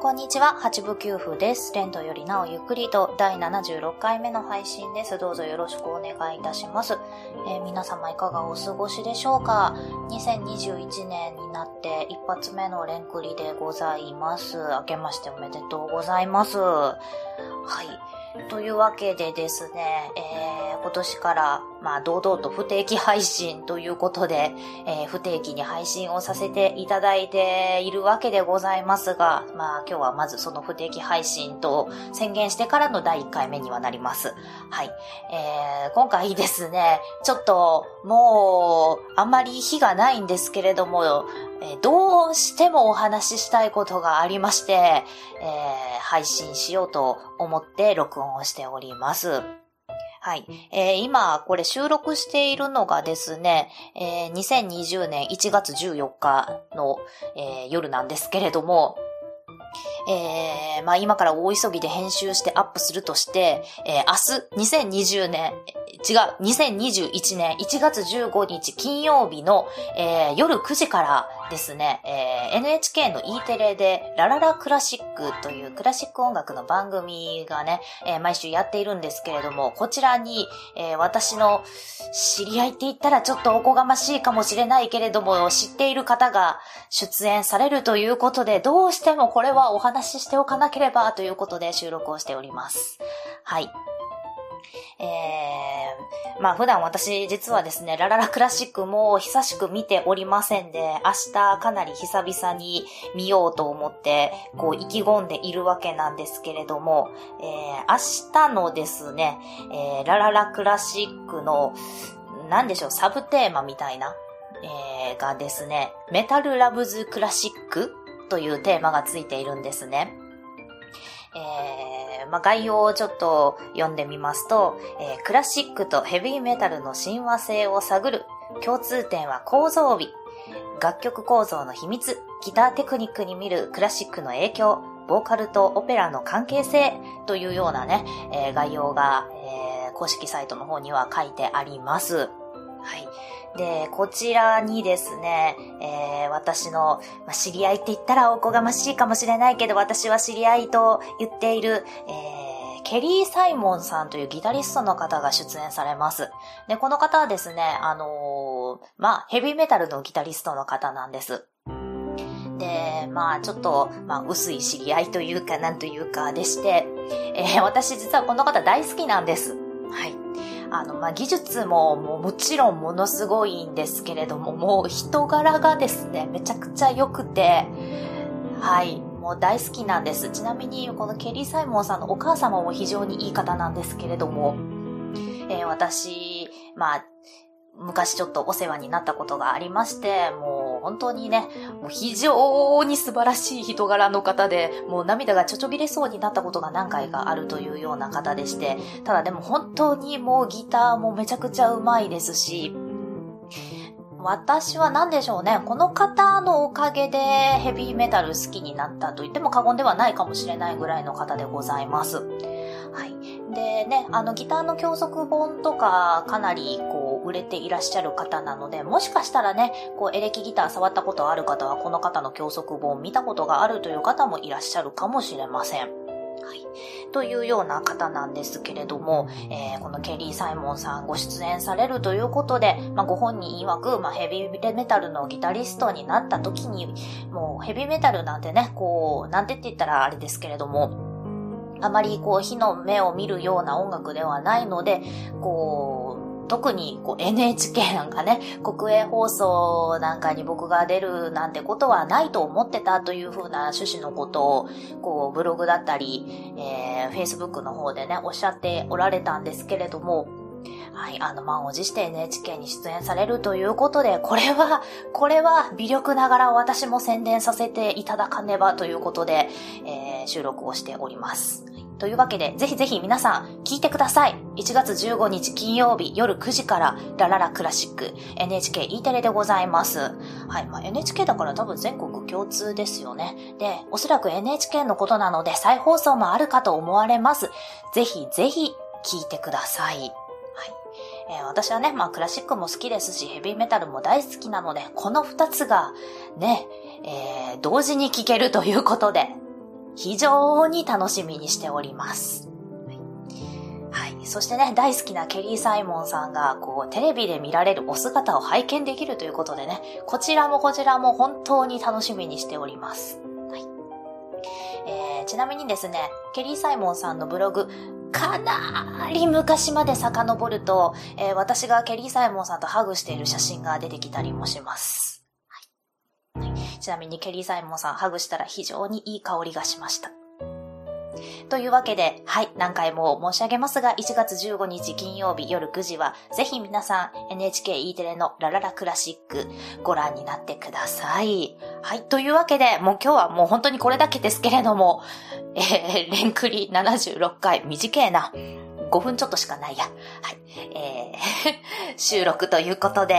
こんにちは、八部九夫です。レンドよりなおゆっくりと第76回目の配信です。どうぞよろしくお願いいたします。えー、皆様いかがお過ごしでしょうか ?2021 年になって一発目のレンクリでございます。明けましておめでとうございます。はい。というわけでですね、えー、今年から、まあ、堂々と不定期配信ということで、えー、不定期に配信をさせていただいているわけでございますが、まあ、今日はまずその不定期配信と宣言してからの第1回目にはなります。はい。えー、今回ですね、ちょっと、もう、あんまり日がないんですけれども、えどうしてもお話ししたいことがありまして、えー、配信しようと思って録音をしております。はい。えー、今、これ収録しているのがですね、えー、2020年1月14日の、えー、夜なんですけれども、えー、まあ今から大急ぎで編集してアップするとして、えー、明日2020年、違う、2021年1月15日金曜日の、えー、夜9時からですね、えー、NHK の E テレでラララクラシックというクラシック音楽の番組がね、えー、毎週やっているんですけれども、こちらに、えー、私の知り合いって言ったらちょっとおこがましいかもしれないけれども、知っている方が出演されるということで、どうしてもこれはお話ししておかなければということで収録をしております。はい。えー、まあ普段私実はですね、ラララクラシックも久しく見ておりませんで、明日かなり久々に見ようと思って、こう意気込んでいるわけなんですけれども、えー、明日のですね、えー、ラララクラシックの、なんでしょう、サブテーマみたいな、えー、がですね、メタルラブズクラシックというテーマがついているんですね。えー、まあ、概要をちょっと読んでみますと、えー、クラシックとヘビーメタルの親和性を探る共通点は構造美、楽曲構造の秘密、ギターテクニックに見るクラシックの影響、ボーカルとオペラの関係性というようなね、えー、概要が、えー、公式サイトの方には書いてあります。はい。で、こちらにですね、えー、私の、まあ、知り合いって言ったらおこがましいかもしれないけど、私は知り合いと言っている、えー、ケリー・サイモンさんというギタリストの方が出演されます。で、この方はですね、あのー、まあ、ヘビーメタルのギタリストの方なんです。で、まあちょっと、まあ薄い知り合いというかなんというかでして、えー、私実はこの方大好きなんです。あの、まあ、技術もももちろんものすごいんですけれども、もう人柄がですね、めちゃくちゃ良くて、はい、もう大好きなんです。ちなみに、このケリー・サイモンさんのお母様も非常にいい方なんですけれども、えー、私、まあ、昔ちょっとお世話になったことがありまして、もう本当にね、もう非常に素晴らしい人柄の方で、もう涙がちょちょびれそうになったことが何回かあるというような方でして、ただでも本当にもうギターもめちゃくちゃうまいですし、私は何でしょうね。この方のおかげでヘビーメタル好きになったと言っても過言ではないかもしれないぐらいの方でございます。はい。でね、あのギターの教則本とかかなりこう売れていらっしゃる方なので、もしかしたらね、こうエレキギター触ったことある方はこの方の教則本見たことがあるという方もいらっしゃるかもしれません。はい。というような方なんですけれども、えー、このケリー・サイモンさんご出演されるということで、まあ、ご本人曰く、まあ、ヘビーメタルのギタリストになった時に、もうヘビーメタルなんてね、こう、なんてって言ったらあれですけれども、あまりこう火の目を見るような音楽ではないので、こう、特にこう NHK なんかね、国営放送なんかに僕が出るなんてことはないと思ってたというふうな趣旨のことを、こうブログだったり、えー、Facebook の方でね、おっしゃっておられたんですけれども、はい、あの、満を持して NHK に出演されるということで、これは、これは微力ながら私も宣伝させていただかねばということで、えー、収録をしております。というわけで、ぜひぜひ皆さん聞いてください。1月15日金曜日夜9時からラララクラシック NHKE テレでございます。はい。まあ、NHK だから多分全国共通ですよね。で、おそらく NHK のことなので再放送もあるかと思われます。ぜひぜひ聞いてください。はい。えー、私はね、まあクラシックも好きですし、ヘビーメタルも大好きなので、この二つがね、えー、同時に聴けるということで、非常に楽しみにしております。はい。そしてね、大好きなケリー・サイモンさんが、こう、テレビで見られるお姿を拝見できるということでね、こちらもこちらも本当に楽しみにしております。はい。えー、ちなみにですね、ケリー・サイモンさんのブログ、かなり昔まで遡ると、えー、私がケリー・サイモンさんとハグしている写真が出てきたりもします。ちなみにケリー・サイモンさんハグしたら非常にいい香りがしました。というわけで、はい、何回も申し上げますが、1月15日金曜日夜9時は、ぜひ皆さん NHKE テレのラララクラシックご覧になってください。はい、というわけで、もう今日はもう本当にこれだけですけれども、えー、レンクリ76回、短いな。5分ちょっとしかないや。はい。えー、収録ということで、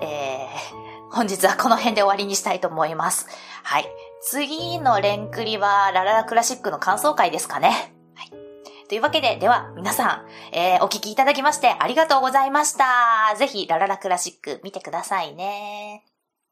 えー、本日はこの辺で終わりにしたいと思います。はい。次のレンクリは、ラララクラシックの感想会ですかね。はい。というわけで、では、皆さん、えー、お聞きいただきましてありがとうございました。ぜひ、ラララクラシック見てくださいね。